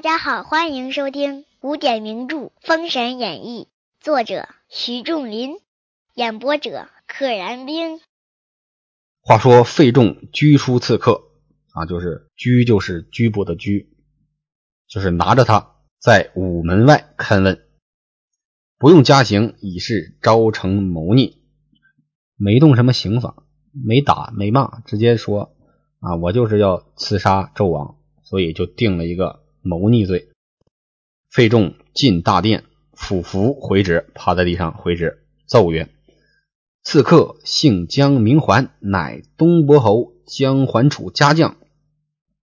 大家好，欢迎收听古典名著《封神演义》，作者徐仲林，演播者可燃冰。话说费仲拘书刺客啊，就是拘就是拘捕的拘，就是拿着他在午门外看问，不用加刑，以示招成谋逆，没动什么刑法，没打没骂，直接说啊，我就是要刺杀纣王，所以就定了一个谋逆罪。费仲进大殿，俯伏回旨，趴在地上回旨，奏曰。刺客姓姜名桓，乃东伯侯姜桓楚家将。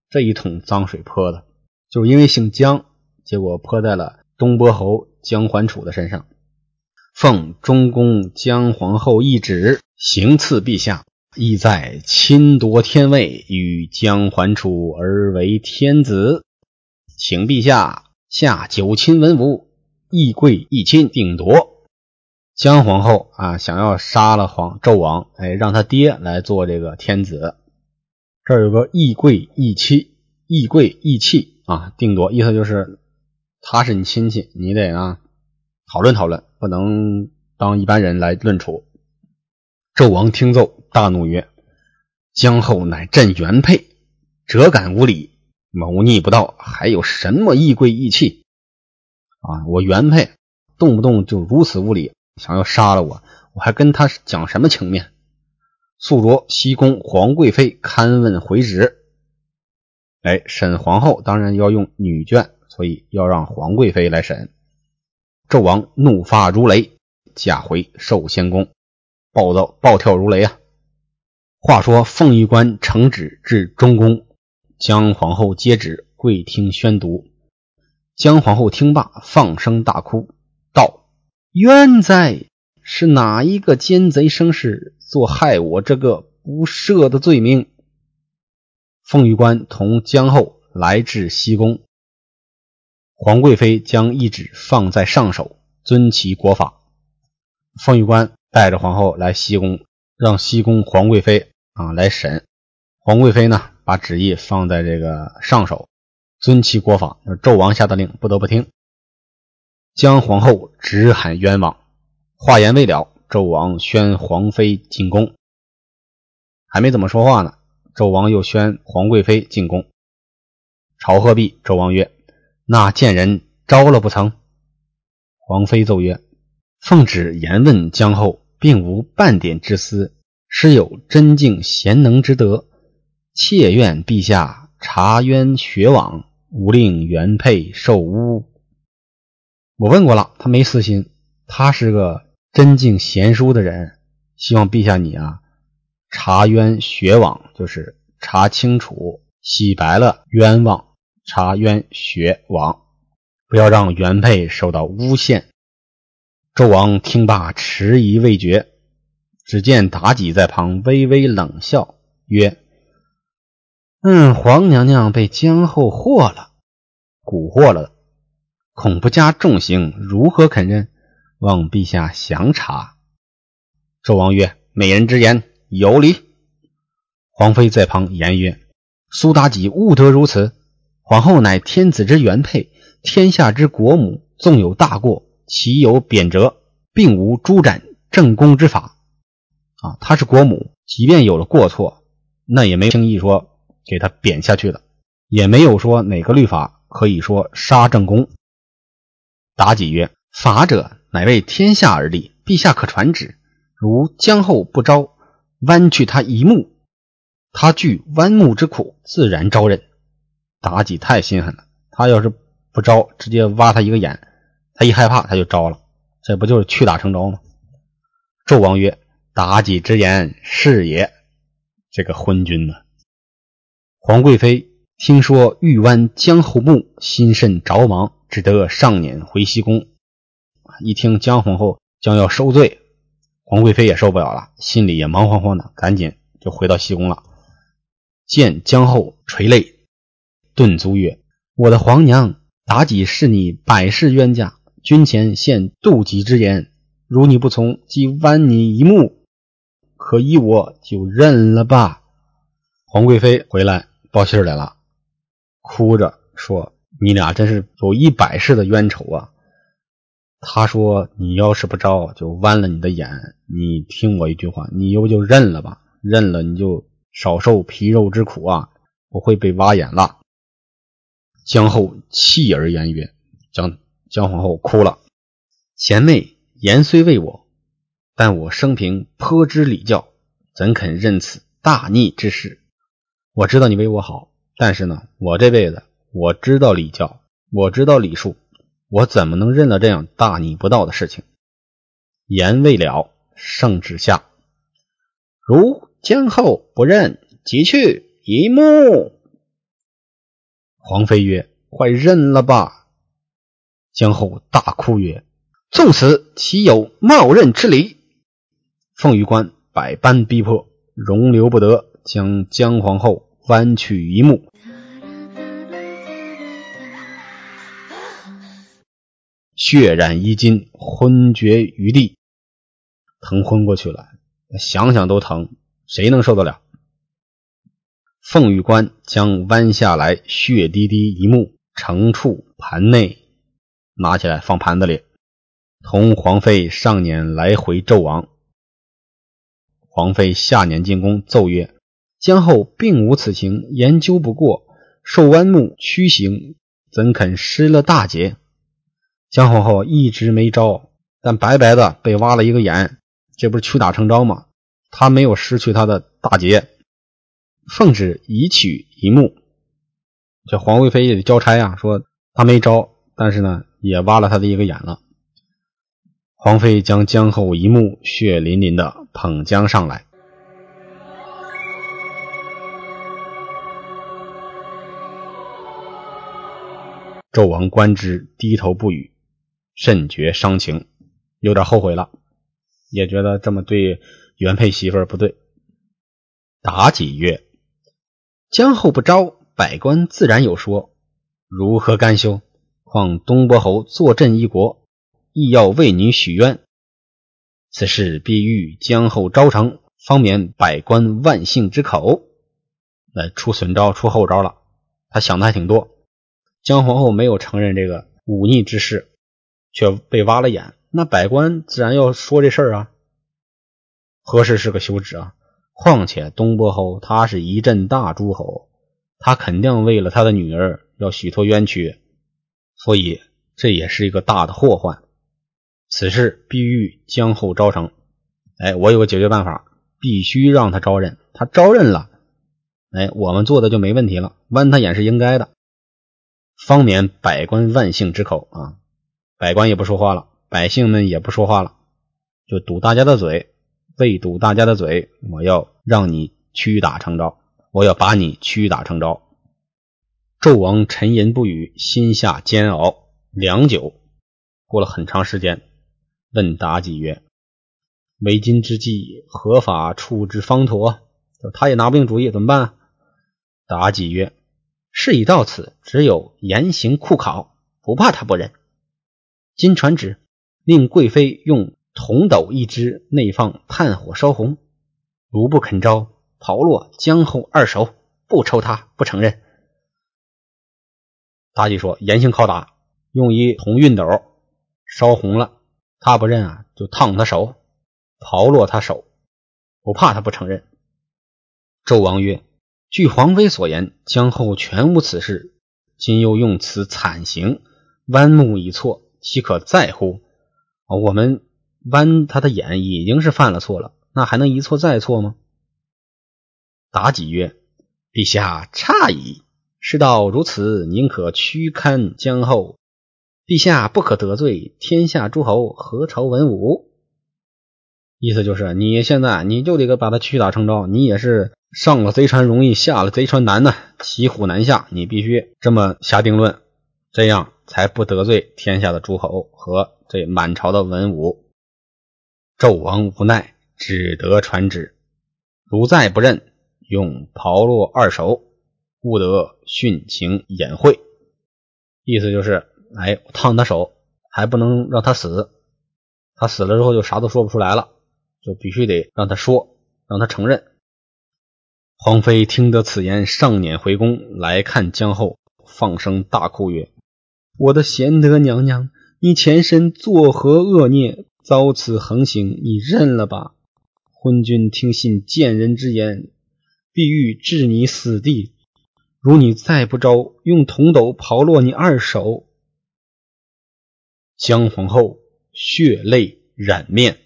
这一桶脏水泼的，就是因为姓姜，结果泼在了东伯侯姜桓楚的身上。奉中宫姜皇后懿旨，行刺陛下，意在侵夺天位，与姜桓楚而为天子，请陛下下九卿文武，议贵议亲，定夺。姜皇后啊，想要杀了皇纣王，哎，让他爹来做这个天子。这儿有个义贵义戚，义贵义戚啊，定夺意思就是他是你亲戚，你得啊讨论讨论，不能当一般人来论处。纣王听奏，大怒曰：“姜后乃朕原配，辄敢无礼，谋逆不道，还有什么义贵义气？啊，我原配动不动就如此无礼。”想要杀了我，我还跟他讲什么情面？素着西宫皇贵妃勘问回旨。哎，审皇后当然要用女眷，所以要让皇贵妃来审。纣王怒发如雷，驾回寿仙宫，暴躁暴跳如雷啊！话说凤仪关呈旨至中宫，姜皇后接旨，跪听宣读。姜皇后听罢，放声大哭，道。冤哉！是哪一个奸贼生事，做害我这个不赦的罪名？凤玉官同姜后来至西宫，皇贵妃将懿旨放在上首，遵其国法。凤玉官带着皇后来西宫，让西宫皇贵妃啊来审。皇贵妃呢，把旨意放在这个上首，遵其国法。纣王下的令，不得不听。姜皇后直喊冤枉，话言未了，纣王宣皇妃进宫。还没怎么说话呢，纣王又宣皇贵妃进宫。朝贺毕，纣王曰：“那贱人招了不曾？”皇妃奏曰：“奉旨言问姜后，并无半点之私，实有真敬贤能之德，妾愿陛下查冤雪网，勿令原配受污。”我问过了，他没私心，他是个真敬贤淑的人，希望陛下你啊，查冤雪网，就是查清楚、洗白了冤枉，查冤雪网，不要让原配受到诬陷。纣王听罢，迟疑未决，只见妲己在旁微微冷笑，曰：“嗯，皇娘娘被江后惑了，蛊惑了。”恐不加重刑，如何肯认？望陛下详查。纣王曰：“美人之言有理。”皇妃在旁言曰：“苏妲己勿得如此。皇后乃天子之原配，天下之国母，纵有大过，岂有贬谪，并无诛斩正宫之法。啊，她是国母，即便有了过错，那也没轻易说给他贬下去的，也没有说哪个律法可以说杀正宫。”妲己曰：“法者，乃为天下而立，陛下可传旨。如姜后不招，剜去他一目，他惧剜目之苦，自然招认。”妲己太心狠了，他要是不招，直接挖他一个眼，他一害怕他就招了，这不就是屈打成招吗？纣王曰：“妲己之言是也。”这个昏君呢？皇贵妃听说欲湾江后目，心甚着忙。只得上辇回西宫。一听姜皇后将要受罪，皇贵妃也受不了了，心里也忙慌慌的，赶紧就回到西宫了。见姜后垂泪，顿足曰：“我的皇娘，妲己是你百世冤家，君前献妒忌之言，如你不从，即剜你一目，可依我就认了吧。”皇贵妃回来报信来了，哭着说。你俩真是有一百世的冤仇啊！他说：“你要是不招，就剜了你的眼。你听我一句话，你又就认了吧，认了你就少受皮肉之苦啊，不会被挖眼了。”江后泣而言曰：“江江皇后哭了，贤妹言虽为我，但我生平颇知礼教，怎肯认此大逆之事？我知道你为我好，但是呢，我这辈子我知道礼教，我知道礼数。”我怎么能认了这样大逆不道的事情？言未了，圣旨下：如江后不认，即去一目。皇妃曰：“快认了吧！”江后大哭曰：“纵此，岂有冒认之理？”凤玉关百般逼迫，容留不得，将江皇后剜去一目。血染衣襟，昏厥于地，疼昏过去了。想想都疼，谁能受得了？凤玉关将剜下来血滴滴一目盛处盘内，拿起来放盘子里，同皇妃上年来回纣王。皇妃下年进宫，奏曰：“江后并无此情，研究不过，受弯木屈行，怎肯失了大节？”江皇后一直没招，但白白的被挖了一个眼，这不是屈打成招吗？她没有失去她的大节，奉旨移取一目。这皇贵妃也得交差啊，说她没招，但是呢，也挖了她的一个眼了。皇妃将江后一目血淋淋的捧将上来，纣王观之，低头不语。甚觉伤情，有点后悔了，也觉得这么对原配媳妇儿不对。妲己曰：“江后不招，百官自然有说，如何甘休？况东伯侯坐镇一国，亦要为女许愿，此事必欲江后招成，方免百官万姓之口。那出损招、出后招了，他想的还挺多。姜皇后没有承认这个忤逆之事。”却被挖了眼，那百官自然要说这事儿啊。何时是个休止啊？况且东伯侯他是一镇大诸侯，他肯定为了他的女儿要许脱冤屈，所以这也是一个大的祸患。此事必欲江后招成。哎，我有个解决办法，必须让他招认。他招认了，哎，我们做的就没问题了。剜他眼是应该的，方免百官万姓之口啊。百官也不说话了，百姓们也不说话了，就堵大家的嘴。为堵大家的嘴，我要让你屈打成招，我要把你屈打成招。纣王沉吟不语，心下煎熬良久。过了很长时间，问妲己曰：“为今之计，何法处之方妥？”他也拿不定主意，怎么办？妲己曰：“事已到此，只有严刑酷考，不怕他不认。”今传旨，令贵妃用铜斗一只，内放炭火烧红。如不肯招，刨落江后二手，不抽他，不承认。妲己说：“严刑拷打，用一铜熨斗烧红了，他不认啊，就烫他手，刨落他手，不怕他不承认。”纣王曰：“据皇妃所言，江后全无此事，今又用此惨刑，剜目已错。”岂可在乎？我们剜他的眼已经是犯了错了，那还能一错再错吗？妲己曰：“陛下诧异，事到如此，宁可屈堪江后。陛下不可得罪天下诸侯，何朝文武？”意思就是，你现在你就得给把他屈打成招，你也是上了贼船容易，下了贼船难呢，骑虎难下，你必须这么下定论，这样。才不得罪天下的诸侯和这满朝的文武。纣王无奈，只得传旨：如再不认，用刨落二手，勿得殉情掩晦。意思就是，哎，烫他手，还不能让他死。他死了之后，就啥都说不出来了，就必须得让他说，让他承认。皇妃听得此言，上辇回宫来看江后，放声大哭曰：“我的贤德娘娘，你前身作何恶孽，遭此横行？你认了吧！昏君听信贱人之言，必欲置你死地。如你再不招，用铜斗刨落你二手。”姜皇后血泪染面。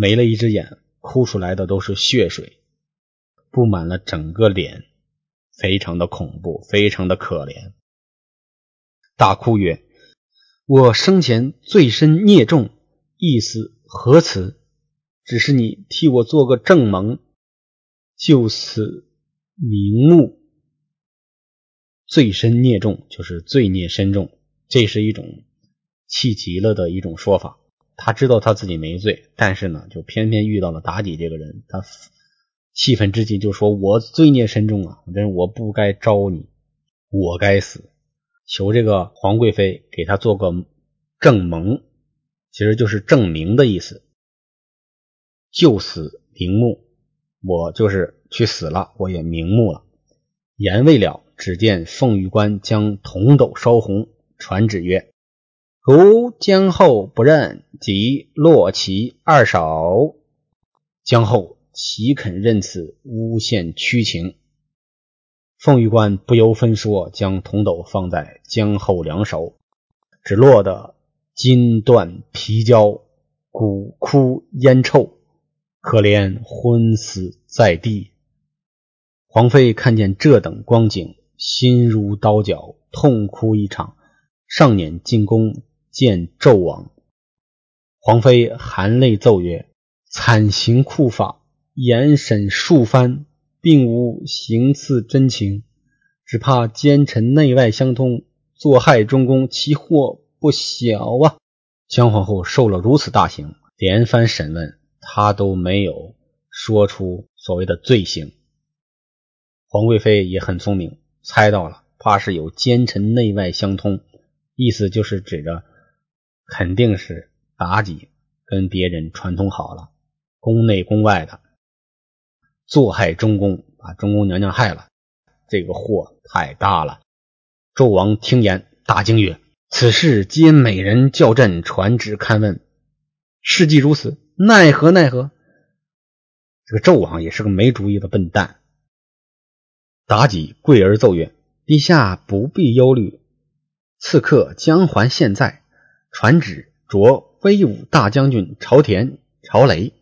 没了一只眼，哭出来的都是血水，布满了整个脸，非常的恐怖，非常的可怜。大哭曰：“我生前罪深孽重，意思何辞？只是你替我做个正盟，就此瞑目。罪深孽重就是罪孽深重，这是一种气急了的一种说法。”他知道他自己没罪，但是呢，就偏偏遇到了妲己这个人，他气愤之极，就说：“我罪孽深重啊，真是我不该招你，我该死。”求这个皇贵妃给他做个正盟，其实就是证明的意思。就死瞑目，我就是去死了，我也瞑目了。言未了，只见凤玉关将铜斗烧红，传旨曰。如江后不认，即落其二手。江后岂肯认此诬陷屈情？凤玉关不由分说，将铜斗放在江后两手，只落得筋断皮焦，骨枯烟臭，可怜昏死在地。皇妃看见这等光景，心如刀绞，痛哭一场，上辇进宫。见纣王，皇妃含泪奏曰：“惨刑酷法，严审数番，并无行刺真情，只怕奸臣内外相通，作害中宫，其祸不小啊！”姜皇后受了如此大刑，连番审问，她都没有说出所谓的罪行。皇贵妃也很聪明，猜到了，怕是有奸臣内外相通，意思就是指着。肯定是妲己跟别人串通好了，宫内宫外的作害中宫，把中宫娘娘害了，这个祸太大了。纣王听言，大惊曰：“此事皆美人叫朕传旨勘问，事既如此，奈何奈何？”这个纣王也是个没主意的笨蛋。妲己跪而奏曰：“陛下不必忧虑，刺客姜环现在。”传旨着威武大将军朝田、朝雷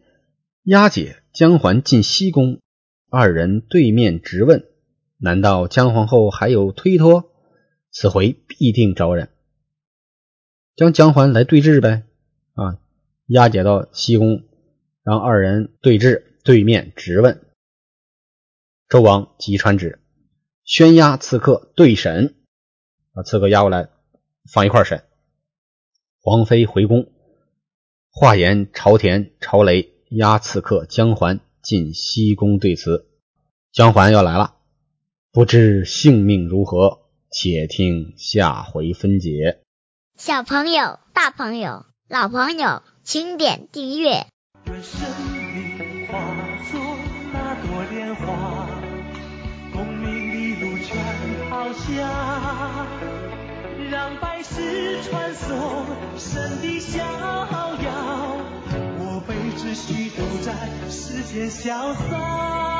押解姜环进西宫，二人对面直问：难道姜皇后还有推脱？此回必定招认，将姜环来对质呗！啊，押解到西宫，让二人对质，对面直问。周王即传旨，宣押刺客对审，把刺客押过来，放一块审。王妃回宫，话言朝田、朝雷押刺客江环进西宫对词。江环要来了，不知性命如何，且听下回分解。小朋友、大朋友、老朋友，请点订阅。愿生命化作那朵莲花，功名利禄全抛下，让百世传颂。神的逍遥，我辈只需都在世间潇洒。